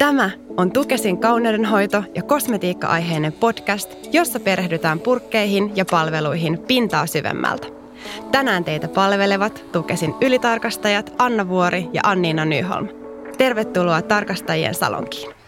Tämä on Tukesin kauneudenhoito- ja kosmetiikka-aiheinen podcast, jossa perehdytään purkkeihin ja palveluihin pintaa syvemmältä. Tänään teitä palvelevat Tukesin ylitarkastajat Anna Vuori ja Anniina Nyholm. Tervetuloa tarkastajien salonkiin.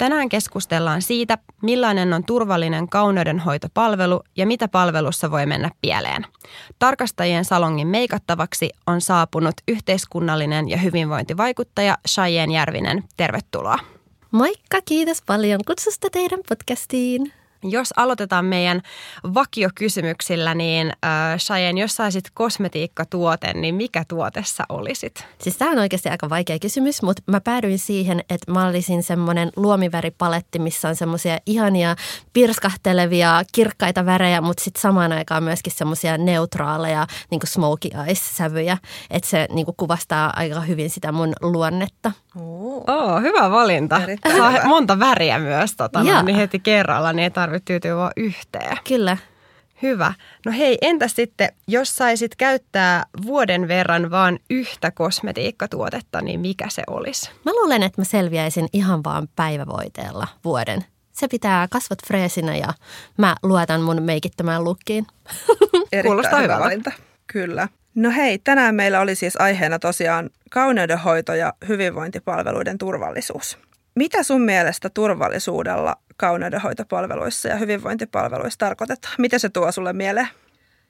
Tänään keskustellaan siitä, millainen on turvallinen kauneudenhoitopalvelu ja mitä palvelussa voi mennä pieleen. Tarkastajien salongin meikattavaksi on saapunut yhteiskunnallinen ja hyvinvointivaikuttaja Cheyenne Järvinen. Tervetuloa. Moikka, kiitos paljon kutsusta teidän podcastiin. Jos aloitetaan meidän vakiokysymyksillä, niin äh, Cheyenne, jos saisit kosmetiikkatuote, niin mikä tuote sä olisit? Siis tämä on oikeasti aika vaikea kysymys, mutta mä päädyin siihen, että mä olisin semmoinen luomiväripaletti, missä on semmoisia ihania pirskahtelevia, kirkkaita värejä, mutta sitten samaan aikaan myöskin semmoisia neutraaleja niin kuin smoky eyes-sävyjä. Että se niin kuin kuvastaa aika hyvin sitä mun luonnetta. Oo, oh, hyvä valinta. Saa monta väriä myös tota, no, niin heti kerralla, niin ei tarvitse tyytyä vaan yhteen. Kyllä. Hyvä. No hei, entä sitten, jos saisit käyttää vuoden verran vaan yhtä kosmetiikkatuotetta, niin mikä se olisi? Mä luulen, että mä selviäisin ihan vaan päivävoiteella vuoden. Se pitää kasvot freesinä ja mä luotan mun meikittömään lukkiin. Kuulostaa hyvä valinta. Kyllä. No hei, tänään meillä oli siis aiheena tosiaan kauneudenhoito ja hyvinvointipalveluiden turvallisuus. Mitä sun mielestä turvallisuudella kauneudenhoitopalveluissa ja hyvinvointipalveluissa tarkoitetaan? Mitä se tuo sulle mieleen?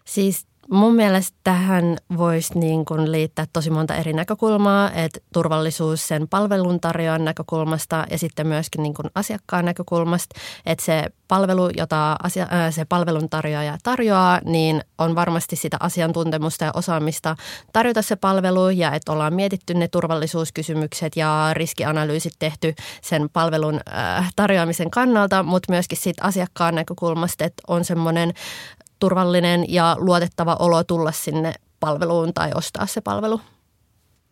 Siis mun mielestä tähän voisi niin kuin liittää tosi monta eri näkökulmaa, että turvallisuus sen palveluntarjoajan näkökulmasta ja sitten myöskin niin kuin asiakkaan näkökulmasta, että se palvelu, jota asia, äh, se palveluntarjoaja tarjoaa, niin on varmasti sitä asiantuntemusta ja osaamista tarjota se palvelu ja että ollaan mietitty ne turvallisuuskysymykset ja riskianalyysit tehty sen palvelun äh, tarjoamisen kannalta, mutta myöskin siitä asiakkaan näkökulmasta, että on semmoinen turvallinen ja luotettava olo tulla sinne palveluun tai ostaa se palvelu.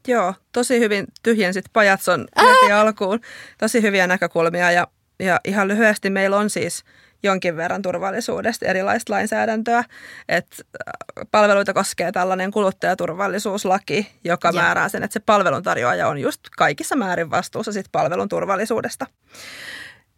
Joo, tosi hyvin tyhjensit pajatson heti alkuun. Tosi hyviä näkökulmia ja, ja ihan lyhyesti meillä on siis jonkin verran turvallisuudesta erilaista lainsäädäntöä. että äh, palveluita koskee tällainen kuluttajaturvallisuuslaki, joka ja. määrää sen, että se palveluntarjoaja on just kaikissa määrin vastuussa sit palvelun turvallisuudesta.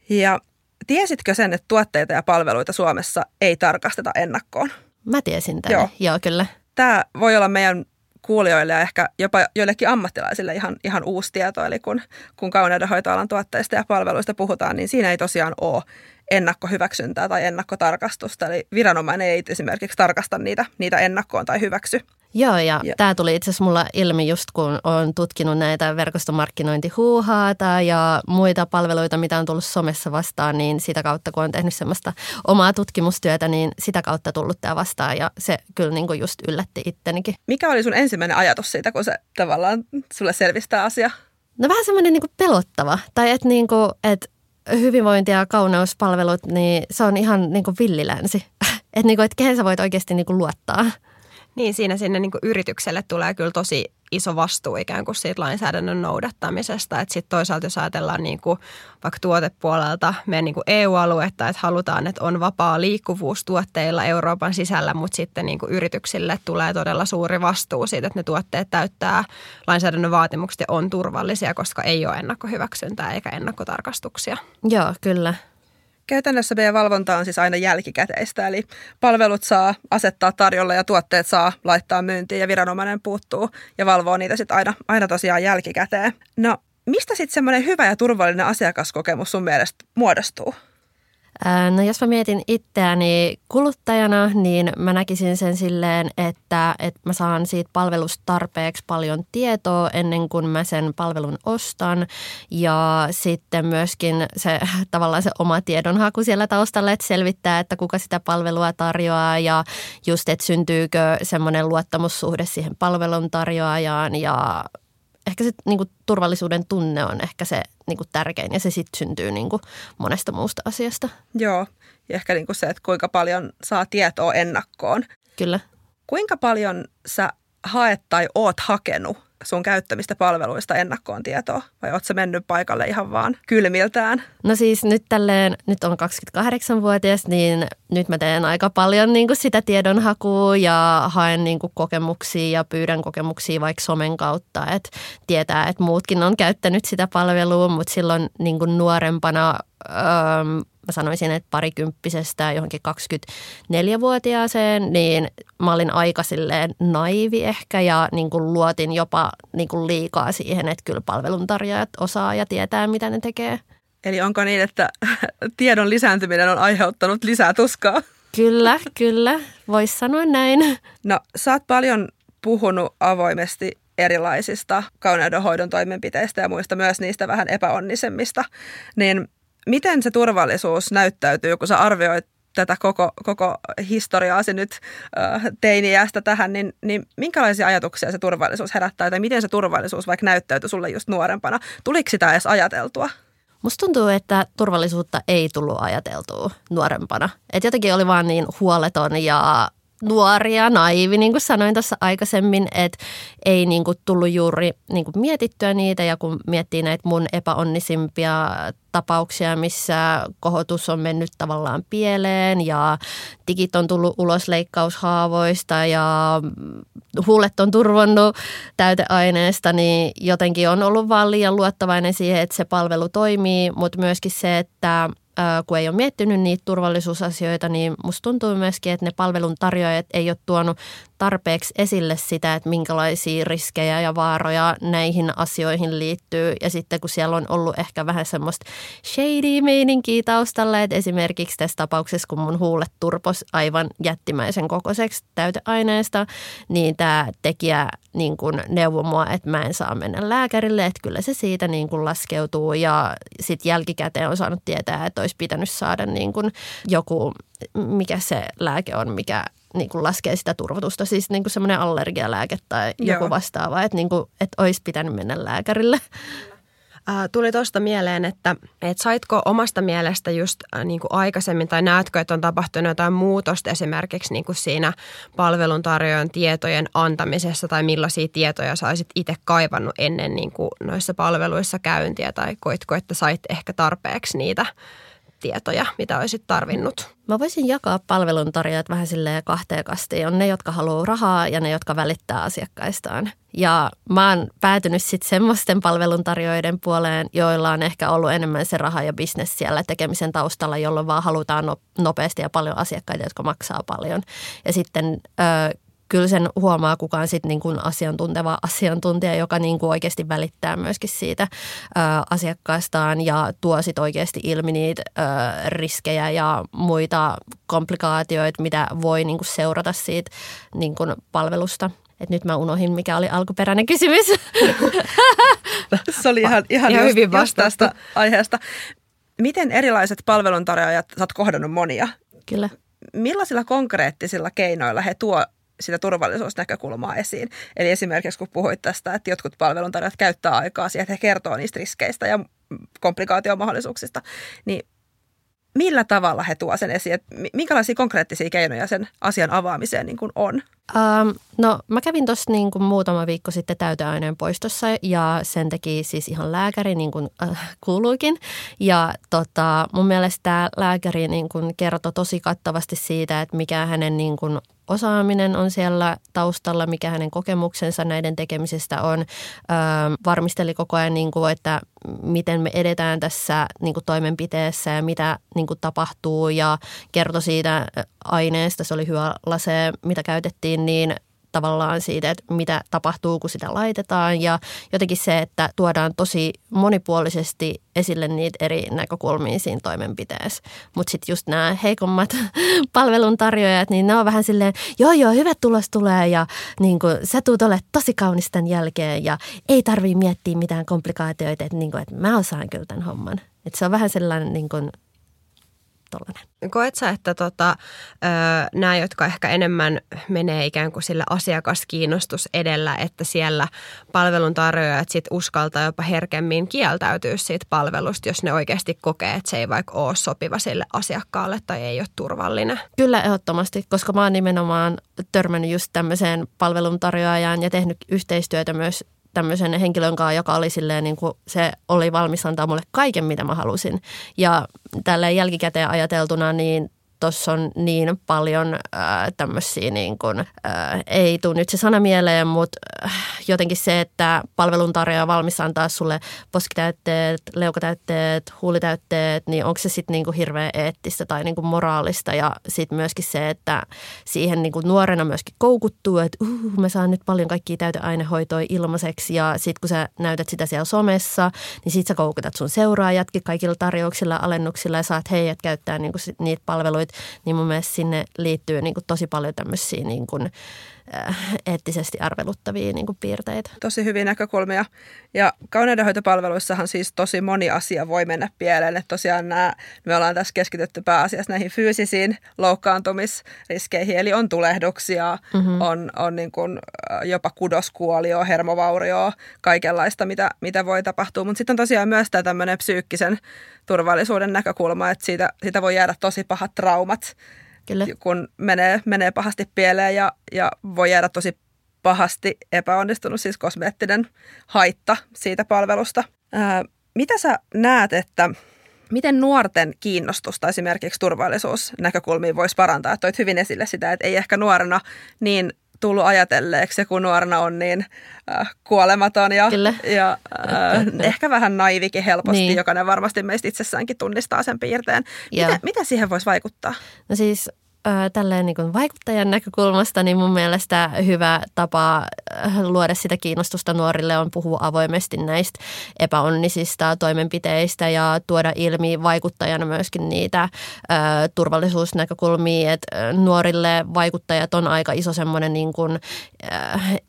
Ja Tiesitkö sen, että tuotteita ja palveluita Suomessa ei tarkasteta ennakkoon? Mä tiesin tämän, joo, joo kyllä. Tämä voi olla meidän kuulijoille ja ehkä jopa joillekin ammattilaisille ihan, ihan uusi tieto. Eli kun, kun kauneudenhoitoalan tuotteista ja palveluista puhutaan, niin siinä ei tosiaan ole ennakkohyväksyntää tai ennakkotarkastusta. Eli viranomainen ei esimerkiksi tarkasta niitä, niitä ennakkoon tai hyväksy. Joo, ja, ja. tämä tuli itse asiassa mulla ilmi just kun olen tutkinut näitä verkostomarkkinointihuuhaata ja muita palveluita, mitä on tullut somessa vastaan, niin sitä kautta kun on tehnyt semmoista omaa tutkimustyötä, niin sitä kautta tullut tämä vastaan ja se kyllä niin kuin just yllätti ittenikin. Mikä oli sun ensimmäinen ajatus siitä, kun se tavallaan sulle selvistää asia? No vähän semmoinen niin pelottava, tai että niin kuin, että hyvinvointi- ja kauneuspalvelut, niin se on ihan niin kuin villilänsi. Että niin kuin, että kehen sä voit oikeasti niin kuin luottaa. Niin, siinä sinne niin kuin yritykselle tulee kyllä tosi iso vastuu ikään kuin siitä lainsäädännön noudattamisesta. Että sitten toisaalta jos ajatellaan niin kuin vaikka tuotepuolelta meidän niin kuin EU-aluetta, että halutaan, että on vapaa liikkuvuus tuotteilla Euroopan sisällä, mutta sitten niin kuin yrityksille tulee todella suuri vastuu siitä, että ne tuotteet täyttää lainsäädännön vaatimukset ja on turvallisia, koska ei ole ennakkohyväksyntää eikä ennakkotarkastuksia. Joo, kyllä. Käytännössä meidän valvonta on siis aina jälkikäteistä, eli palvelut saa asettaa tarjolla ja tuotteet saa laittaa myyntiin ja viranomainen puuttuu ja valvoo niitä sitten aina, aina tosiaan jälkikäteen. No mistä sitten semmoinen hyvä ja turvallinen asiakaskokemus sun mielestä muodostuu? No jos mä mietin itseäni kuluttajana, niin mä näkisin sen silleen, että, että mä saan siitä palvelusta tarpeeksi paljon tietoa ennen kuin mä sen palvelun ostan. Ja sitten myöskin se tavallaan se oma tiedonhaku siellä taustalla, että selvittää, että kuka sitä palvelua tarjoaa ja just, että syntyykö semmoinen luottamussuhde siihen palvelun tarjoajaan ja ehkä se niin kuin, turvallisuuden tunne on ehkä se niin kuin, tärkein ja se sitten syntyy niin kuin, monesta muusta asiasta. Joo, ja ehkä niin kuin se, että kuinka paljon saa tietoa ennakkoon. Kyllä. Kuinka paljon sä haet tai oot hakenut sun käyttämistä palveluista ennakkoon tietoa? Vai oot sä mennyt paikalle ihan vaan kylmiltään? No siis nyt tälleen, nyt on 28-vuotias, niin nyt mä teen aika paljon niin kuin sitä tiedonhakua ja haen niin kuin kokemuksia ja pyydän kokemuksia vaikka somen kautta, että tietää, että muutkin on käyttänyt sitä palvelua, mutta silloin niin kuin nuorempana öö, mä sanoisin, että parikymppisestä johonkin 24-vuotiaaseen, niin mä olin aika silleen naivi ehkä ja niin kuin luotin jopa niin kuin liikaa siihen, että kyllä palveluntarjoajat osaa ja tietää, mitä ne tekee. Eli onko niin, että tiedon lisääntyminen on aiheuttanut lisää tuskaa? Kyllä, kyllä. Voisi sanoa näin. No, sä oot paljon puhunut avoimesti erilaisista kauneudenhoidon toimenpiteistä ja muista myös niistä vähän epäonnisemmista. Niin miten se turvallisuus näyttäytyy, kun sä arvioit tätä koko, koko historiaasi nyt äh, teiniästä tähän, niin, niin minkälaisia ajatuksia se turvallisuus herättää tai miten se turvallisuus vaikka näyttäytyi sulle just nuorempana? Tuliko sitä edes ajateltua? Musta tuntuu, että turvallisuutta ei tullut ajateltua nuorempana. Et jotenkin oli vaan niin huoleton ja nuoria, naivi, niin kuin sanoin tuossa aikaisemmin, että ei niin kuin tullut juuri niin kuin mietittyä niitä. Ja kun miettii näitä mun epäonnisimpia tapauksia, missä kohotus on mennyt tavallaan pieleen ja digit on tullut ulos leikkaushaavoista ja huulet on turvonnut täyteaineesta, niin jotenkin on ollut vaan liian luottavainen siihen, että se palvelu toimii, mutta myöskin se, että kun ei ole miettinyt niitä turvallisuusasioita, niin musta tuntuu myöskin, että ne palveluntarjoajat ei ole tuonut tarpeeksi esille sitä, että minkälaisia riskejä ja vaaroja näihin asioihin liittyy. Ja sitten kun siellä on ollut ehkä vähän semmoista shady meininkiä taustalla, että esimerkiksi tässä tapauksessa, kun mun huulet turpos aivan jättimäisen kokoiseksi täyteaineesta, niin tämä tekijä niin kuin neuvoi mua, että mä en saa mennä lääkärille, että kyllä se siitä niin kuin laskeutuu. Ja sitten jälkikäteen on saanut tietää, että olisi pitänyt saada niin kuin joku, mikä se lääke on, mikä niin kuin laskee sitä turvotusta, siis niin kuin semmoinen allergialääke tai Joo. joku vastaava, että, niin kuin, että olisi pitänyt mennä lääkärille. Tuli tuosta mieleen, että, että saitko omasta mielestä just niin kuin aikaisemmin tai näetkö, että on tapahtunut jotain muutosta esimerkiksi niin kuin siinä palveluntarjoajan tietojen antamisessa tai millaisia tietoja saisit itse kaivannut ennen niin kuin noissa palveluissa käyntiä tai koitko, että sait ehkä tarpeeksi niitä tietoja, mitä olisit tarvinnut? Mä voisin jakaa palveluntarjoajat vähän silleen kahteen. On ne, jotka haluaa rahaa ja ne, jotka välittää asiakkaistaan. Ja mä oon päätynyt sitten semmoisten palveluntarjoajien puoleen, joilla on ehkä ollut enemmän se raha ja bisnes siellä tekemisen taustalla, jolloin vaan halutaan no, nopeasti ja paljon asiakkaita, jotka maksaa paljon. Ja sitten kyllä sen huomaa kukaan sitten niin kuin asiantunteva asiantuntija, joka niin kuin oikeasti välittää myöskin siitä ö, asiakkaastaan ja tuo sitten oikeasti ilmi niitä ö, riskejä ja muita komplikaatioita, mitä voi niin kuin seurata siitä niin kuin palvelusta. Et nyt mä unohin, mikä oli alkuperäinen kysymys. Se oli ihan, ihan, ihan just, hyvin vastausta aiheesta. Miten erilaiset palveluntarjoajat, sä oot kohdannut monia. Kyllä. Millaisilla konkreettisilla keinoilla he tuo sitä turvallisuusnäkökulmaa esiin. Eli esimerkiksi kun puhuit tästä, että jotkut palveluntarjoajat käyttää aikaa siihen, että he kertoo niistä riskeistä ja komplikaatiomahdollisuuksista, niin millä tavalla he tuo sen esiin? Että minkälaisia konkreettisia keinoja sen asian avaamiseen niin kuin on? Um, no mä kävin tuossa niin muutama viikko sitten täyteaineen poistossa ja sen teki siis ihan lääkäri niin kuin äh, kuuluikin. Ja tota, mun mielestä tämä lääkäri niin kuin kertoi tosi kattavasti siitä, että mikä hänen niin kuin osaaminen on siellä taustalla, mikä hänen kokemuksensa näiden tekemisestä on. Ö, varmisteli koko ajan, niin kuin, että miten me edetään tässä niin kuin toimenpiteessä ja mitä niin kuin tapahtuu ja kertoi siitä aineesta. Se oli hyvä lase, mitä käytettiin, niin tavallaan siitä, että mitä tapahtuu, kun sitä laitetaan ja jotenkin se, että tuodaan tosi monipuolisesti esille niitä eri näkökulmia siinä toimenpiteessä. Mutta sitten just nämä heikommat palveluntarjoajat, niin ne on vähän silleen, joo joo, hyvä tulos tulee ja niin kun, sä tuut ole tosi kaunis tämän jälkeen ja ei tarvii miettiä mitään komplikaatioita, että, niin kun, että mä osaan kyllä tämän homman. Et se on vähän sellainen niin kun, tollainen. Koet sä, että tota, nämä, jotka ehkä enemmän menee ikään kuin sille asiakaskiinnostus edellä, että siellä palveluntarjoajat sit uskaltaa jopa herkemmin kieltäytyä siitä palvelusta, jos ne oikeasti kokee, että se ei vaikka ole sopiva sille asiakkaalle tai ei ole turvallinen? Kyllä ehdottomasti, koska mä oon nimenomaan törmännyt just tämmöiseen palveluntarjoajaan ja tehnyt yhteistyötä myös tämmöisen henkilön kanssa, joka oli silleen niin kuin se oli valmis antaa mulle kaiken, mitä mä halusin. Ja tällä jälkikäteen ajateltuna, niin tuossa on niin paljon ää, tämmöisiä, niin ää, ei tule nyt se sana mieleen, mutta äh, jotenkin se, että palveluntarjoaja valmis antaa sulle poskitäytteet, leukatäytteet, huulitäytteet, niin onko se sitten niin kuin hirveän eettistä tai niin kuin moraalista? Ja sitten myöskin se, että siihen niin nuorena myöskin koukuttuu, että uh, mä saan nyt paljon kaikkia täyteainehoitoja ilmaiseksi. Ja sitten kun sä näytät sitä siellä somessa, niin sit sä koukutat sun seuraajatkin kaikilla tarjouksilla, alennuksilla ja saat heidät käyttää niin kuin niitä palveluita niin mun mielestä sinne liittyy niin kuin tosi paljon tämmöisiä niin kuin, eettisesti arveluttavia niin kuin piirteitä. Tosi hyviä näkökulmia. Ja kauneudenhoitopalveluissahan siis tosi moni asia voi mennä pieleen. Että tosiaan nämä, me ollaan tässä keskitytty pääasiassa näihin fyysisiin loukkaantumisriskeihin. Eli on tulehduksia, mm-hmm. on, on niin kuin äh, jopa kudoskuolio, hermovaurio, kaikenlaista, mitä, mitä voi tapahtua. Mutta sitten on tosiaan myös tämä tämmöinen psyykkisen turvallisuuden näkökulma, että siitä, siitä voi jäädä tosi pahat traumat, Kyllä. kun menee, menee pahasti pieleen ja, ja voi jäädä tosi pahasti epäonnistunut, siis kosmeettinen haitta siitä palvelusta. Ää, mitä sä näet, että miten nuorten kiinnostusta esimerkiksi turvallisuusnäkökulmiin voisi parantaa? Toit hyvin esille sitä, että ei ehkä nuorena niin tullut ajatelleeksi, kun nuorena on niin äh, kuolematon ja, ja äh, ehkä vähän naivikin helposti. Niin. Jokainen varmasti meistä itsessäänkin tunnistaa sen piirteen. Miten, miten siihen voisi vaikuttaa? No siis tälleen niin kuin vaikuttajan näkökulmasta, niin mun mielestä hyvä tapa luoda sitä kiinnostusta nuorille on puhua avoimesti näistä epäonnisista toimenpiteistä ja tuoda ilmi vaikuttajana myöskin niitä ö, turvallisuusnäkökulmia. että nuorille vaikuttajat on aika iso semmoinen niin kuin, ö,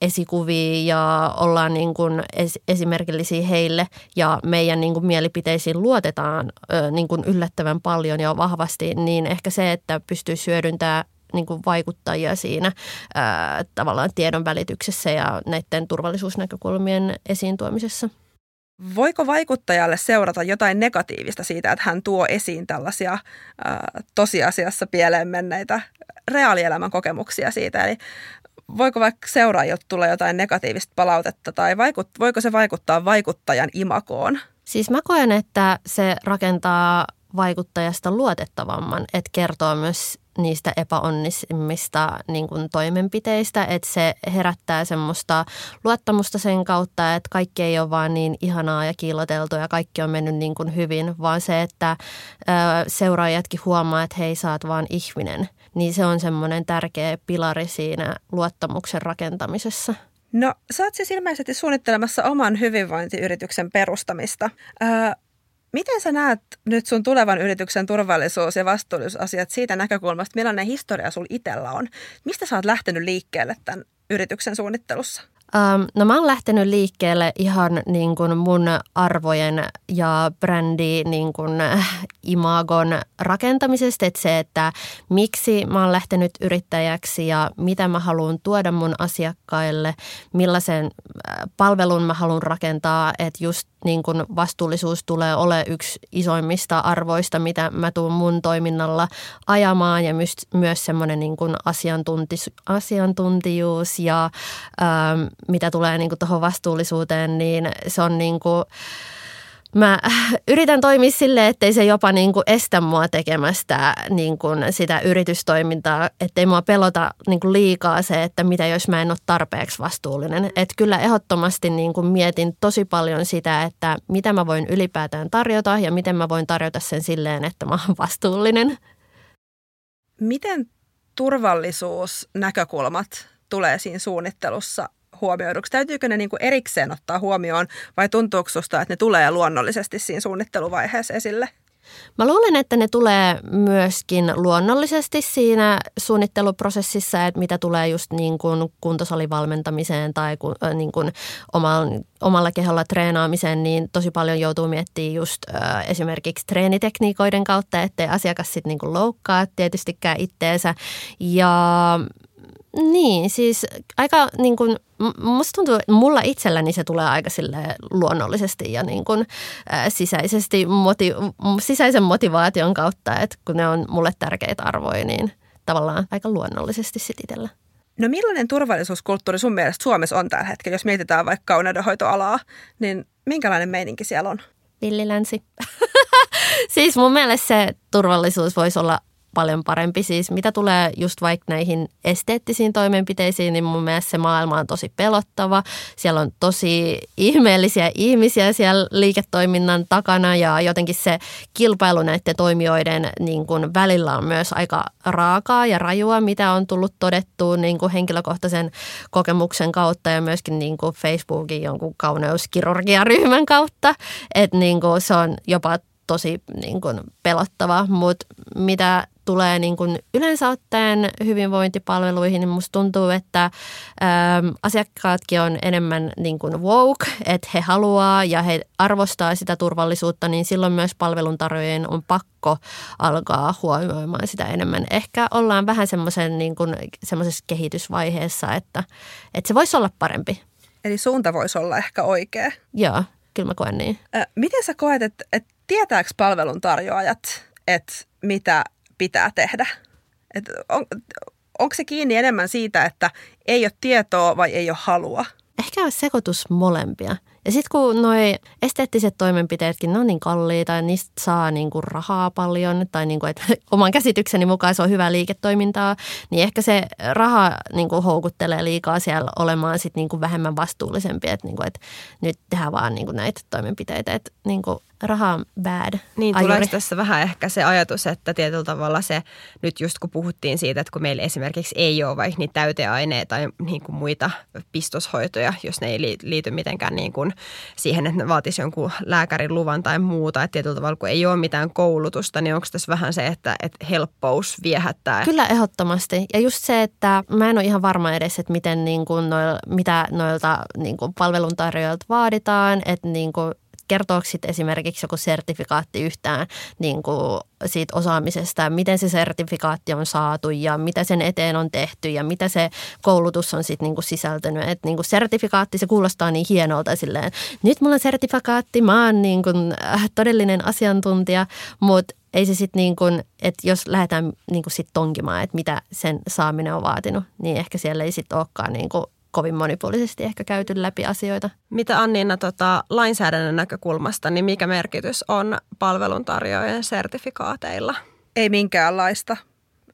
esikuvi ja ollaan niin kuin es, esimerkillisiä heille ja meidän niin kuin mielipiteisiin luotetaan ö, niin kuin yllättävän paljon ja vahvasti, niin ehkä se, että pystyy syödä hyödyntää niin kuin vaikuttajia siinä ää, tavallaan tiedon välityksessä ja näiden turvallisuusnäkökulmien esiin tuomisessa. Voiko vaikuttajalle seurata jotain negatiivista siitä, että hän tuo esiin tällaisia ää, tosiasiassa pieleen menneitä reaalielämän kokemuksia siitä? Eli voiko vaikka seuraajilta tulla jotain negatiivista palautetta tai vaikut, voiko se vaikuttaa vaikuttajan imakoon? Siis mä koen, että se rakentaa vaikuttajasta luotettavamman, että kertoo myös niistä epäonnisimmista niin kuin toimenpiteistä, että se herättää semmoista luottamusta sen kautta, että kaikki ei ole vaan niin ihanaa ja kiiloteltu ja kaikki on mennyt niin kuin hyvin, vaan se, että seuraajatkin huomaa, että hei, sä oot vaan ihminen, niin se on semmoinen tärkeä pilari siinä luottamuksen rakentamisessa. No, sä oot siis ilmeisesti suunnittelemassa oman hyvinvointiyrityksen perustamista. Öö, Miten sä näet nyt sun tulevan yrityksen turvallisuus- ja vastuullisuusasiat siitä näkökulmasta, millainen historia sul itsellä on? Mistä sä oot lähtenyt liikkeelle tämän yrityksen suunnittelussa? Um, no mä oon lähtenyt liikkeelle ihan niin kuin mun arvojen ja brändi niin kuin imagon rakentamisesta. Että se, että miksi mä oon lähtenyt yrittäjäksi ja mitä mä haluan tuoda mun asiakkaille, millaisen palvelun mä haluan rakentaa. Että just niin kuin vastuullisuus tulee ole yksi isoimmista arvoista, mitä mä tuun mun toiminnalla ajamaan ja myös, myös semmoinen niin kuin asiantunti, asiantuntijuus ja ähm, mitä tulee niin tuohon vastuullisuuteen, niin se on niin kuin, mä yritän toimia silleen, ettei se jopa niin kuin estä mua tekemästä niin kuin sitä yritystoimintaa, ettei mua pelota niin kuin liikaa se, että mitä jos mä en ole tarpeeksi vastuullinen. Että kyllä ehdottomasti niin kuin mietin tosi paljon sitä, että mitä mä voin ylipäätään tarjota ja miten mä voin tarjota sen silleen, että mä oon vastuullinen. Miten turvallisuusnäkökulmat tulee siinä suunnittelussa huomioiduksi? Täytyykö ne niin kuin erikseen ottaa huomioon vai tuntuuko susta, että ne tulee luonnollisesti siinä suunnitteluvaiheessa esille? Mä luulen, että ne tulee myöskin luonnollisesti siinä suunnitteluprosessissa, että mitä tulee just niin kuin kuntosalivalmentamiseen tai niin kuin omalla keholla treenaamiseen, niin tosi paljon joutuu miettimään just esimerkiksi treenitekniikoiden kautta, ettei asiakas sitten niin loukkaa tietystikään itteensä. Ja niin, siis aika niin kuin, musta tuntuu, että mulla itselläni se tulee aika sille luonnollisesti ja niin kuin, ää, sisäisesti moti, sisäisen motivaation kautta, että kun ne on mulle tärkeitä arvoja, niin tavallaan aika luonnollisesti sitten itsellä. No millainen turvallisuuskulttuuri sun mielestä Suomessa on tällä hetkellä, jos mietitään vaikka kauneudenhoitoalaa, niin minkälainen meininki siellä on? Villilänsi. siis mun mielestä se turvallisuus voisi olla paljon parempi. Siis mitä tulee just vaikka näihin esteettisiin toimenpiteisiin, niin mun mielestä se maailma on tosi pelottava. Siellä on tosi ihmeellisiä ihmisiä siellä liiketoiminnan takana ja jotenkin se kilpailu näiden toimijoiden niin kuin välillä on myös aika raakaa ja rajua, mitä on tullut todettua niin kuin henkilökohtaisen kokemuksen kautta ja myöskin niin kuin Facebookin jonkun kauneuskirurgiaryhmän kautta. Että niin kuin se on jopa tosi niin kuin pelottava, mutta mitä tulee niin kuin yleensä ottaen hyvinvointipalveluihin, niin musta tuntuu, että ä, asiakkaatkin on enemmän niin kuin woke, että he haluaa ja he arvostaa sitä turvallisuutta, niin silloin myös palveluntarjoajien on pakko alkaa huomioimaan sitä enemmän. Ehkä ollaan vähän semmoisen niin kuin, semmoisessa kehitysvaiheessa, että, että se voisi olla parempi. Eli suunta voisi olla ehkä oikea. Joo, kyllä mä koen niin. Ä, miten sä koet, että, että tietääkö palveluntarjoajat, että mitä pitää tehdä? Et on, onko se kiinni enemmän siitä, että ei ole tietoa vai ei ole halua? Ehkä on sekoitus molempia. Ja sitten kun noi esteettiset toimenpiteetkin, ne on niin kalliita ja niistä saa niinku rahaa paljon, tai niinku, et, oman käsitykseni mukaan se on hyvää liiketoimintaa, niin ehkä se raha niinku houkuttelee liikaa siellä olemaan sit niinku vähemmän vastuullisempi, että niinku, et nyt tehdään vaan niinku näitä toimenpiteitä. Et, niinku, raha on bad. Niin, tulee tässä vähän ehkä se ajatus, että tietyllä tavalla se, nyt just kun puhuttiin siitä, että kun meillä esimerkiksi ei ole vaikka niitä täyteaineita tai niin kuin muita pistoshoitoja, jos ne ei liity mitenkään niin kuin siihen, että ne vaatisi jonkun lääkärin luvan tai muuta, että tietyllä tavalla kun ei ole mitään koulutusta, niin onko tässä vähän se, että, että helppous viehättää? Kyllä ehdottomasti. Ja just se, että mä en ole ihan varma edes, että miten niin kuin noil, mitä noilta niin kuin palveluntarjoajilta vaaditaan, että niin kuin kertooko esimerkiksi joku sertifikaatti yhtään niin kuin siitä osaamisesta, miten se sertifikaatti on saatu ja mitä sen eteen on tehty ja mitä se koulutus on sitten kuin sisältänyt. Et kuin sertifikaatti, se kuulostaa niin hienolta silleen, nyt mulla on sertifikaatti, mä oon niin kuin äh, todellinen asiantuntija, mutta ei se sitten niin kuin, että jos lähdetään niin kuin sit tonkimaan, että mitä sen saaminen on vaatinut, niin ehkä siellä ei sitten olekaan niin kuin kovin monipuolisesti ehkä käyty läpi asioita. Mitä Anniina tota, lainsäädännön näkökulmasta, niin mikä merkitys on palveluntarjoajien sertifikaateilla? Ei minkäänlaista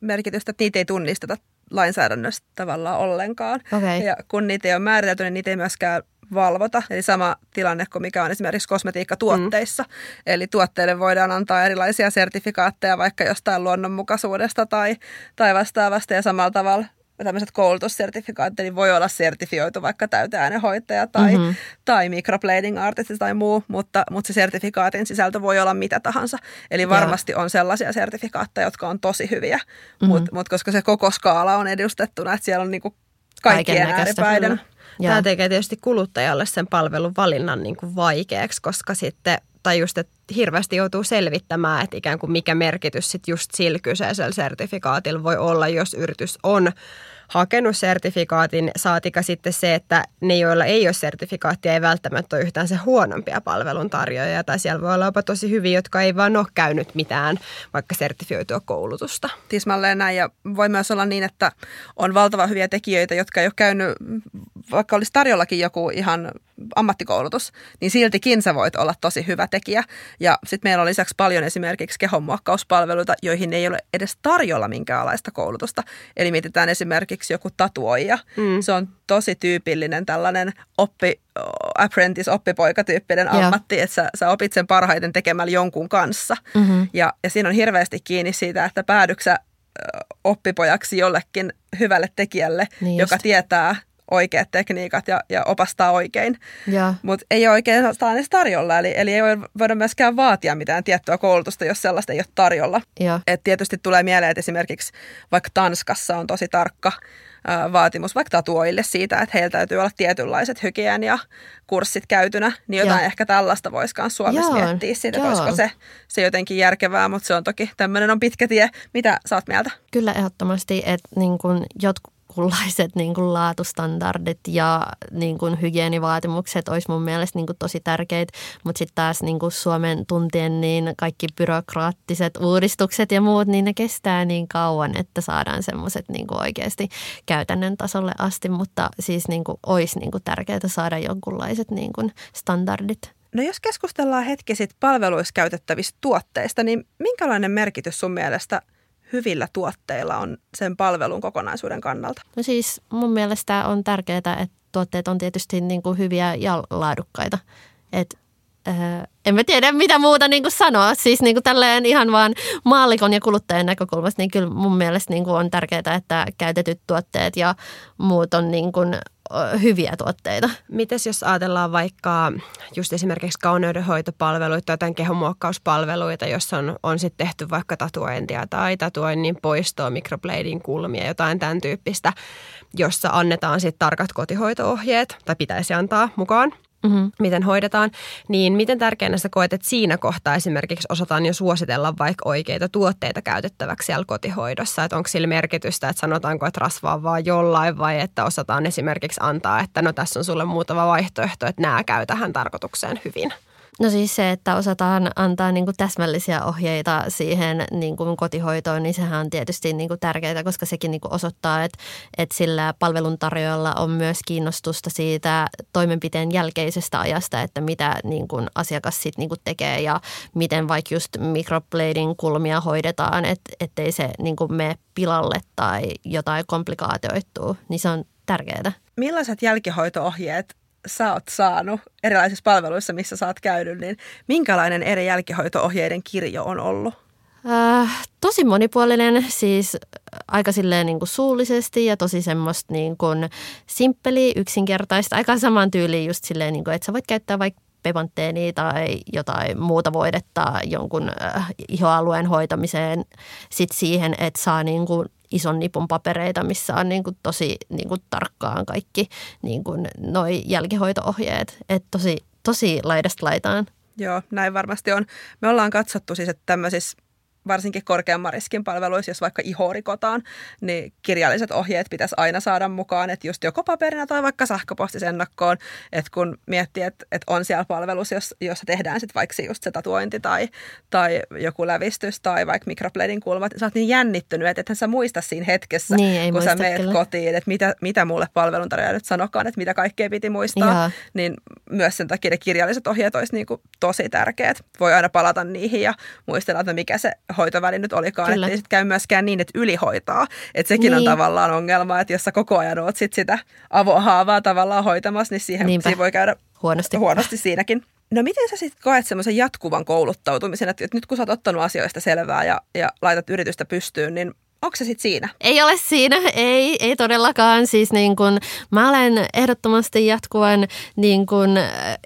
merkitystä, että niitä ei tunnisteta lainsäädännöstä tavallaan ollenkaan. Okay. Ja kun niitä ei ole määritelty, niin niitä ei myöskään valvota. Eli sama tilanne kuin mikä on esimerkiksi kosmetiikkatuotteissa. Mm. Eli tuotteille voidaan antaa erilaisia sertifikaatteja vaikka jostain luonnonmukaisuudesta tai, tai vastaavasta. Ja samalla tavalla tämmöiset koulutussertifikaatit, niin voi olla sertifioitu vaikka täyteäänehoitaja tai, mm-hmm. tai microblading artist tai muu, mutta, mutta se sertifikaatin sisältö voi olla mitä tahansa. Eli varmasti on sellaisia sertifikaatteja, jotka on tosi hyviä, mm-hmm. mutta mut koska se koko skaala on edustettuna, että siellä on niinku kaikkien ääripäiden. Tämä tekee tietysti kuluttajalle sen palvelun valinnan niin kuin vaikeaksi, koska sitten tai just, että hirveästi joutuu selvittämään, että ikään kuin mikä merkitys sitten just sillä kyseisellä sertifikaatilla voi olla, jos yritys on hakenut sertifikaatin, saatika sitten se, että ne, joilla ei ole sertifikaattia, ei välttämättä ole yhtään se huonompia palveluntarjoajia. Tai siellä voi olla jopa tosi hyviä, jotka ei vaan ole käynyt mitään vaikka sertifioitua koulutusta. Tismalleen näin ja voi myös olla niin, että on valtava hyviä tekijöitä, jotka ei ole käynyt, vaikka olisi tarjollakin joku ihan ammattikoulutus, niin siltikin sä voit olla tosi hyvä tekijä. Ja sitten meillä on lisäksi paljon esimerkiksi kehonmuokkauspalveluita, joihin ei ole edes tarjolla minkäänlaista koulutusta. Eli mietitään esimerkiksi joku tatuoija. Mm. Se on tosi tyypillinen tällainen oppi, apprentice, oppipoikatyyppinen ammatti, että sä, sä opit sen parhaiten tekemällä jonkun kanssa. Mm-hmm. Ja, ja siinä on hirveästi kiinni siitä, että päädyksä oppipojaksi jollekin hyvälle tekijälle, niin joka tietää oikeat tekniikat ja, ja opastaa oikein. Ja. Mutta ei ole oikein edes tarjolla, eli, eli ei voida myöskään vaatia mitään tiettyä koulutusta, jos sellaista ei ole tarjolla. Ja. Et tietysti tulee mieleen, että esimerkiksi vaikka Tanskassa on tosi tarkka vaatimus vaikka tatuoille siitä, että heillä täytyy olla tietynlaiset kurssit käytynä, niin jotain Joo. ehkä tällaista voisi myös Suomessa Joo. miettiä siitä, että olisiko se, se jotenkin järkevää, mutta se on toki, tämmöinen on pitkä tie. Mitä sä oot mieltä? Kyllä ehdottomasti, että niin kun jotkut jonkunlaiset niin kuin laatustandardit ja niin kuin hygienivaatimukset olisi mun mielestä niin kuin tosi tärkeitä, mutta sitten taas niin kuin Suomen tuntien niin kaikki byrokraattiset uudistukset ja muut, niin ne kestää niin kauan, että saadaan semmoiset niin oikeasti käytännön tasolle asti, mutta siis niin kuin olisi niin kuin tärkeää saada jonkunlaiset niin kuin standardit. No jos keskustellaan hetki sitten palveluissa käytettävistä tuotteista, niin minkälainen merkitys sun mielestä – hyvillä tuotteilla on sen palvelun kokonaisuuden kannalta? No siis mun mielestä on tärkeää, että tuotteet on tietysti niin kuin hyviä ja laadukkaita. Et, äh, en mä tiedä mitä muuta niin kuin sanoa. Siis niin kuin tälleen ihan vaan maallikon ja kuluttajan näkökulmasta, niin kyllä mun mielestä niin kuin on tärkeää, että käytetyt tuotteet ja muut on niin kuin hyviä tuotteita. Mites jos ajatellaan vaikka just esimerkiksi kauneudenhoitopalveluita tai jotain kehomuokkauspalveluita, jossa on, on sitten tehty vaikka tatuointia tai tatuoinnin poistoa, microblading kulmia, jotain tämän tyyppistä, jossa annetaan sitten tarkat kotihoitoohjeet tai pitäisi antaa mukaan – mm-hmm. miten hoidetaan, niin miten tärkeänä sä koet, että siinä kohtaa esimerkiksi osataan jo suositella vaikka oikeita tuotteita käytettäväksi siellä kotihoidossa, että onko sillä merkitystä, että sanotaanko, että rasvaa vaan jollain vai että osataan esimerkiksi antaa, että no tässä on sulle muutama vaihtoehto, että nämä käy tähän tarkoitukseen hyvin. No siis se, että osataan antaa niin kuin täsmällisiä ohjeita siihen niin kuin kotihoitoon, niin sehän on tietysti niin kuin tärkeää, koska sekin niin kuin osoittaa, että, että sillä palveluntarjoajalla on myös kiinnostusta siitä toimenpiteen jälkeisestä ajasta, että mitä niin kuin asiakas sitten niin tekee ja miten vaikka just microblading kulmia hoidetaan, että ettei se niin kuin mene pilalle tai jotain komplikaatioittuu, niin se on tärkeää. Millaiset jälkihoitoohjeet sä oot saanut erilaisissa palveluissa, missä sä oot käynyt, niin minkälainen eri jälkihoitoohjeiden kirjo on ollut? Äh, tosi monipuolinen, siis aika silleen niin kuin suullisesti ja tosi semmoista niin kuin simppeliä, yksinkertaista, aika saman tyyliin just silleen, niin kuin, että sä voit käyttää vaikka pepantteenia tai jotain muuta voidetta jonkun äh, ihoalueen hoitamiseen sit siihen, että saa niin kuin ison nipun papereita, missä on niin kuin tosi niin kuin tarkkaan kaikki niin kuin noi jälkihoitoohjeet. Että tosi, tosi laidasta laitaan. Joo, näin varmasti on. Me ollaan katsottu siis, että tämmöisissä varsinkin korkeamman riskin palveluissa, jos vaikka iho rikotaan, niin kirjalliset ohjeet pitäisi aina saada mukaan, että just joko paperina tai vaikka sähköpostisennakkoon, että kun miettii, että, että on siellä palvelus, jos, jossa tehdään sitten vaikka just se tatuointi tai, tai joku lävistys tai vaikka mikroblading kulmat, sä oot niin jännittynyt, että ethän sä muista siinä hetkessä, niin, kun sä meet kyllä. kotiin, että mitä, mitä mulle palveluntarjoaja nyt sanokaan, että mitä kaikkea piti muistaa, Jaa. niin myös sen takia ne kirjalliset ohjeet olisi niin kuin tosi tärkeät. Voi aina palata niihin ja muistella, että mikä se hoitoväli nyt olikaan, että ei sitten käy myöskään niin, että ylihoitaa. Että sekin niin. on tavallaan ongelma, että jos sä koko ajan oot sit sitä avohaavaa tavallaan hoitamassa, niin siihen, siihen voi käydä huonosti, huonosti siinäkin. No miten sä sitten koet semmoisen jatkuvan kouluttautumisen, että nyt kun sä oot ottanut asioista selvää ja, ja laitat yritystä pystyyn, niin Onko se sitten siinä? Ei ole siinä, ei, ei todellakaan. Siis niin kun, mä olen ehdottomasti jatkuvan niin kun,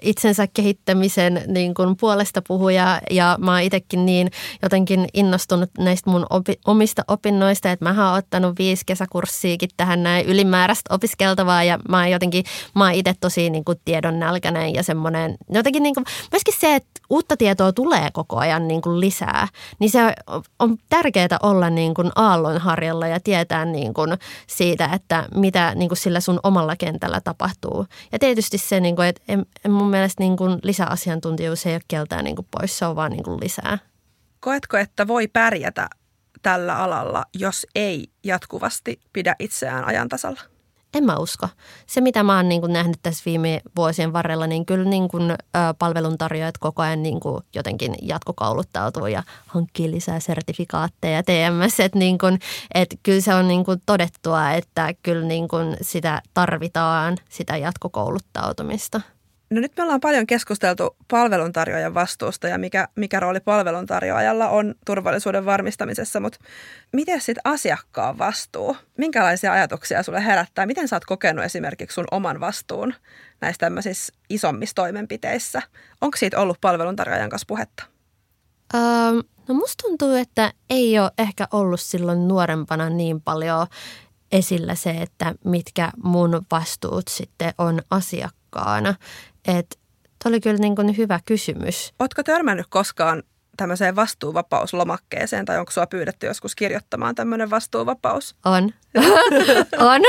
itsensä kehittämisen niin kun, puolesta puhuja ja mä oon itsekin niin jotenkin innostunut näistä mun opi, omista opinnoista, että mä oon ottanut viisi kesäkurssiikin tähän näin ylimääräistä opiskeltavaa ja mä oon jotenkin, mä oon itse tosi niin kun, tiedon nälkäinen ja semmoinen, jotenkin niin kun, myöskin se, että uutta tietoa tulee koko ajan niin kun, lisää, niin se on tärkeää olla niin kun, aallonharjalla ja tietää niin kuin siitä, että mitä niin kuin sillä sun omalla kentällä tapahtuu. Ja tietysti se, niin kuin, että mun mielestä niin kuin lisäasiantuntijuus ei ole keltään niin kuin pois, se on vaan niin kuin lisää. Koetko, että voi pärjätä tällä alalla, jos ei jatkuvasti pidä itseään ajan tasalla? En mä usko. Se, mitä mä oon niin kuin nähnyt tässä viime vuosien varrella, niin kyllä niin kuin, ä, palveluntarjoajat koko ajan niin kuin jotenkin jatkokouluttautuu ja hankkii lisää sertifikaatteja TMS. Että niin kuin, et kyllä se on niin kuin todettua, että kyllä niin kuin sitä tarvitaan, sitä jatkokouluttautumista. No nyt me ollaan paljon keskusteltu palveluntarjoajan vastuusta ja mikä, mikä rooli palveluntarjoajalla on turvallisuuden varmistamisessa, mutta miten sitten asiakkaan vastuu? Minkälaisia ajatuksia sulle herättää? Miten sä oot kokenut esimerkiksi sun oman vastuun näissä tämmöisissä isommissa toimenpiteissä? Onko siitä ollut palveluntarjoajan kanssa puhetta? Um, no musta tuntuu, että ei ole ehkä ollut silloin nuorempana niin paljon esillä se, että mitkä mun vastuut sitten on asiakkaana. Että oli kyllä niin kuin hyvä kysymys. Oletko törmännyt koskaan tämmöiseen vastuuvapauslomakkeeseen tai onko sua pyydetty joskus kirjoittamaan tämmöinen vastuuvapaus? On. on.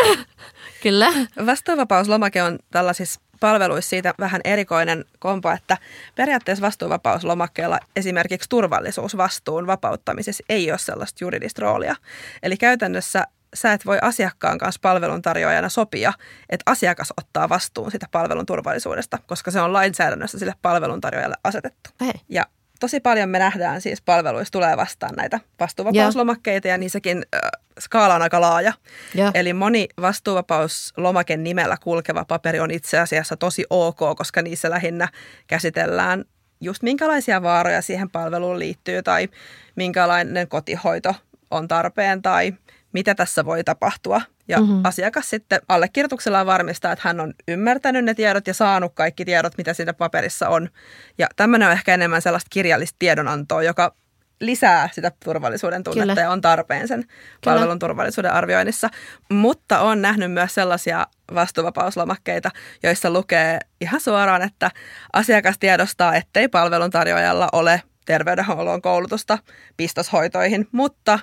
Kyllä. Vastuuvapauslomake on tällaisissa palveluissa siitä vähän erikoinen kompo, että periaatteessa vastuuvapauslomakkeella esimerkiksi turvallisuusvastuun vapauttamisessa ei ole sellaista juridista roolia. Eli käytännössä sä et voi asiakkaan kanssa palveluntarjoajana sopia, että asiakas ottaa vastuun sitä palvelun turvallisuudesta, koska se on lainsäädännössä sille palveluntarjoajalle asetettu. Hei. Ja tosi paljon me nähdään siis palveluissa tulee vastaan näitä vastuuvapauslomakkeita ja niissäkin äh, skaala on aika laaja. Ja. Eli moni vastuuvapauslomaken nimellä kulkeva paperi on itse asiassa tosi ok, koska niissä lähinnä käsitellään just minkälaisia vaaroja siihen palveluun liittyy tai minkälainen kotihoito on tarpeen tai mitä tässä voi tapahtua. Ja mm-hmm. asiakas sitten allekirjoituksella varmistaa, että hän on ymmärtänyt ne tiedot ja saanut kaikki tiedot, mitä siinä paperissa on. Ja tämmöinen on ehkä enemmän sellaista kirjallista tiedonantoa, joka lisää sitä turvallisuuden tunnetta Kyllä. ja on tarpeen sen Kyllä. palvelun turvallisuuden arvioinnissa. Mutta on nähnyt myös sellaisia vastuuvapauslomakkeita, joissa lukee ihan suoraan, että asiakas tiedostaa, ettei palveluntarjoajalla ole terveydenhuollon koulutusta pistoshoitoihin, mutta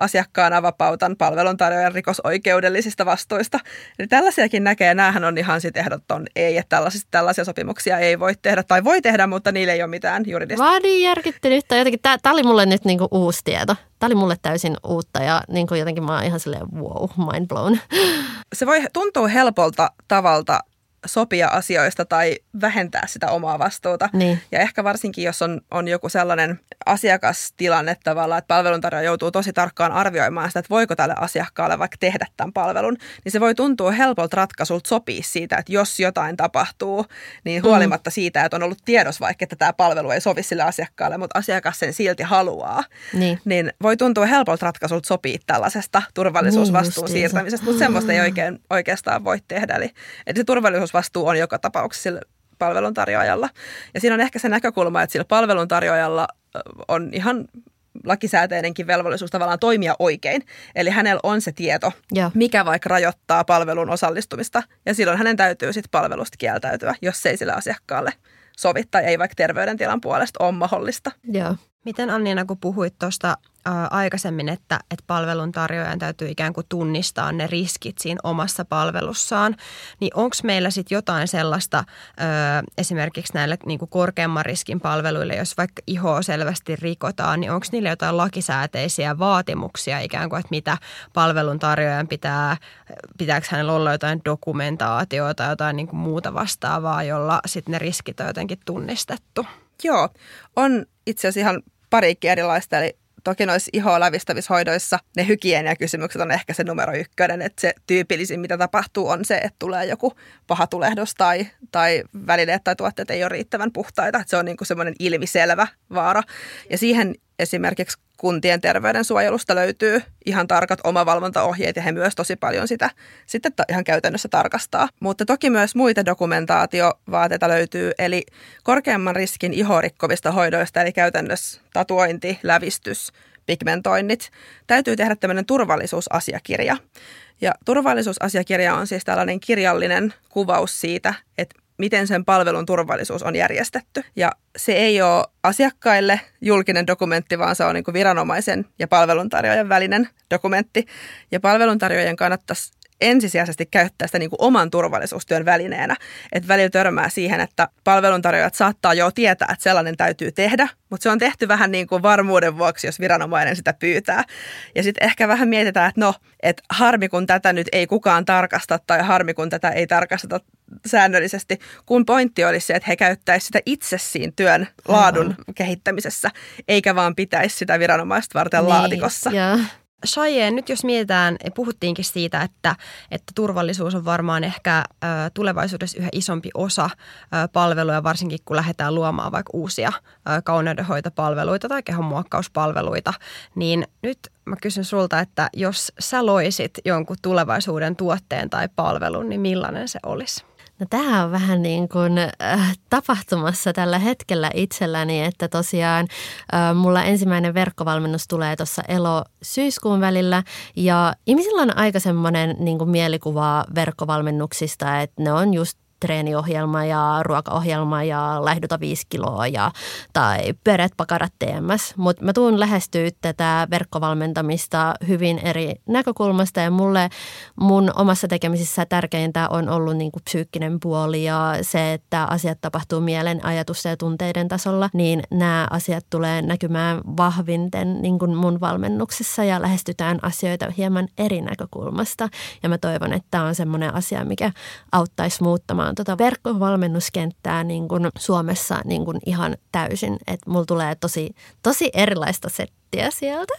asiakkaana vapautan palveluntarjoajan rikosoikeudellisista vastuista. Eli tällaisiakin näkee, näähän on ihan sitten ehdoton ei, että tällaisia, tällaisia sopimuksia ei voi tehdä, tai voi tehdä, mutta niillä ei ole mitään juridista. Vaadin järkyttynyttä jotenkin. Tämä, tämä oli mulle nyt niinku uusi tieto. Tämä oli mulle täysin uutta ja niinku jotenkin mä oon ihan silleen wow, mind blown. Se voi tuntua helpolta tavalta sopia asioista tai vähentää sitä omaa vastuuta. Niin. Ja ehkä varsinkin, jos on, on joku sellainen asiakastilanne tavallaan, että palveluntarjoaja joutuu tosi tarkkaan arvioimaan sitä, että voiko tälle asiakkaalle vaikka tehdä tämän palvelun, niin se voi tuntua helpolta ratkaisulta sopia siitä, että jos jotain tapahtuu, niin mm. huolimatta mm. siitä, että on ollut tiedos vaikka, että tämä palvelu ei sovi sille asiakkaalle, mutta asiakas sen silti haluaa, niin, niin voi tuntua helpolta ratkaisulta sopia tällaisesta turvallisuusvastuun niin siirtämisestä, mutta semmoista ei oikein, oikeastaan voi tehdä. Eli, eli se turvallisuus vastuu on joka tapauksessa sillä palveluntarjoajalla. Ja siinä on ehkä se näkökulma, että sillä palveluntarjoajalla on ihan lakisääteinenkin velvollisuus tavallaan toimia oikein. Eli hänellä on se tieto, ja. mikä vaikka rajoittaa palvelun osallistumista. Ja silloin hänen täytyy sitten palvelusta kieltäytyä, jos se ei sille asiakkaalle sovi tai ei vaikka terveydentilan puolesta ole mahdollista. Ja. Miten Annina, kun puhuit tuosta aikaisemmin, että, että palveluntarjoajan täytyy ikään kuin tunnistaa ne riskit siinä omassa palvelussaan, niin onko meillä sitten jotain sellaista ö, esimerkiksi näille niin kuin korkeamman riskin palveluille, jos vaikka ihoa selvästi rikotaan, niin onko niillä jotain lakisääteisiä vaatimuksia ikään kuin, että mitä palveluntarjoajan pitää, pitääkö hänellä olla jotain dokumentaatiota tai jotain niin kuin muuta vastaavaa, jolla sitten ne riskit on jotenkin tunnistettu? Joo, on itse asiassa ihan parikin erilaista, eli Toki noissa ihoa lävistävissä hoidoissa ne hygieniakysymykset on ehkä se numero ykkönen, että se tyypillisin, mitä tapahtuu, on se, että tulee joku paha tulehdus tai, tai välineet tai tuotteet ei ole riittävän puhtaita. Se on niin kuin semmoinen ilmiselvä vaara. Ja siihen esimerkiksi kuntien terveydensuojelusta löytyy ihan tarkat omavalvontaohjeet ja he myös tosi paljon sitä sitten ihan käytännössä tarkastaa. Mutta toki myös muita dokumentaatiovaateita löytyy, eli korkeamman riskin ihorikkovista hoidoista, eli käytännössä tatuointi, lävistys, pigmentoinnit. Täytyy tehdä tämmöinen turvallisuusasiakirja. Ja turvallisuusasiakirja on siis tällainen kirjallinen kuvaus siitä, että miten sen palvelun turvallisuus on järjestetty. Ja se ei ole asiakkaille julkinen dokumentti, vaan se on niin viranomaisen ja palveluntarjoajan välinen dokumentti. Ja palveluntarjoajan kannattaisi ensisijaisesti käyttää sitä niin kuin oman turvallisuustyön välineenä. Että välillä törmää siihen, että palveluntarjoajat saattaa jo tietää, että sellainen täytyy tehdä, mutta se on tehty vähän niin kuin varmuuden vuoksi, jos viranomainen sitä pyytää. Ja sitten ehkä vähän mietitään, että no, että harmi kun tätä nyt ei kukaan tarkasta tai harmi kun tätä ei tarkasteta säännöllisesti, kun pointti olisi se, että he käyttäisivät sitä itse siinä työn laadun Aha. kehittämisessä, eikä vaan pitäisi sitä viranomaista varten niin, laatikossa. Yeah. Shaye, nyt jos mietitään, puhuttiinkin siitä, että, että turvallisuus on varmaan ehkä ö, tulevaisuudessa yhä isompi osa ö, palveluja, varsinkin kun lähdetään luomaan vaikka uusia ö, kauneudenhoitopalveluita tai kehonmuokkauspalveluita, niin nyt mä kysyn sulta, että jos sä loisit jonkun tulevaisuuden tuotteen tai palvelun, niin millainen se olisi? No tämä on vähän niin kuin äh, tapahtumassa tällä hetkellä itselläni, että tosiaan äh, mulla ensimmäinen verkkovalmennus tulee tuossa elo-syyskuun välillä. Ja ihmisillä on aika semmoinen niin mielikuva verkkovalmennuksista, että ne on just treeniohjelma ja ruokaohjelma ja lähdytä viisi kiloa ja, tai peret pakarat TMS. Mutta mä tuun lähestyä tätä verkkovalmentamista hyvin eri näkökulmasta ja mulle mun omassa tekemisissä tärkeintä on ollut niinku psyykkinen puoli ja se, että asiat tapahtuu mielen, ajatusten ja tunteiden tasolla, niin nämä asiat tulee näkymään vahvinten niin mun valmennuksessa ja lähestytään asioita hieman eri näkökulmasta. Ja mä toivon, että tämä on semmoinen asia, mikä auttaisi muuttamaan muuttamaan tota verkkovalmennuskenttää niin kuin Suomessa niin kuin ihan täysin. Että mulla tulee tosi, tosi erilaista settiä sieltä.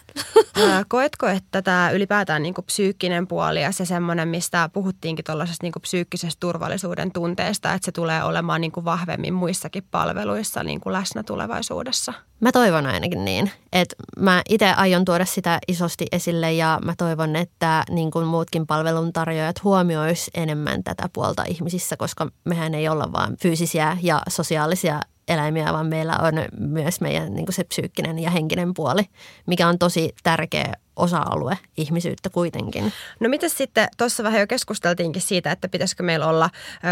Koetko, että tämä ylipäätään niin kuin psyykkinen puoli ja se semmoinen, mistä puhuttiinkin tuollaisesta niin kuin psyykkisestä turvallisuuden tunteesta, että se tulee olemaan niin kuin vahvemmin muissakin palveluissa niin kuin läsnä tulevaisuudessa? Mä toivon ainakin niin. Että mä itse aion tuoda sitä isosti esille ja mä toivon, että niin kuin muutkin palveluntarjoajat huomiois enemmän tätä puolta ihmisissä, koska mehän ei olla vain fyysisiä ja sosiaalisia eläimiä, vaan meillä on myös meidän niin kuin se psyykkinen ja henkinen puoli, mikä on tosi tärkeä osa-alue ihmisyyttä kuitenkin. No miten sitten, tuossa vähän jo keskusteltiinkin siitä, että pitäisikö meillä olla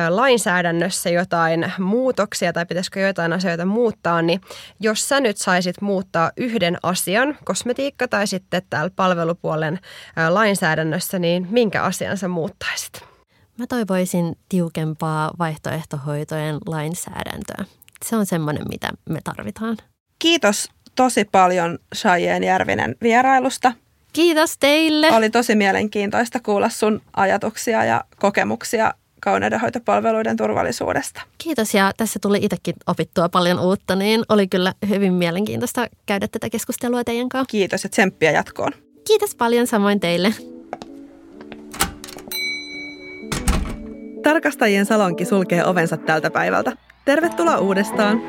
lainsäädännössä jotain muutoksia tai pitäisikö jotain asioita muuttaa, niin jos sä nyt saisit muuttaa yhden asian, kosmetiikka tai sitten täällä palvelupuolen lainsäädännössä, niin minkä asian sä muuttaisit? Mä toivoisin tiukempaa vaihtoehtohoitojen lainsäädäntöä se on semmoinen, mitä me tarvitaan. Kiitos tosi paljon Shajeen Järvinen vierailusta. Kiitos teille. Oli tosi mielenkiintoista kuulla sun ajatuksia ja kokemuksia kauneudenhoitopalveluiden turvallisuudesta. Kiitos ja tässä tuli itsekin opittua paljon uutta, niin oli kyllä hyvin mielenkiintoista käydä tätä keskustelua teidän kanssa. Kiitos ja tsemppiä jatkoon. Kiitos paljon samoin teille. Tarkastajien salonki sulkee ovensa tältä päivältä. Tervetuloa uudestaan!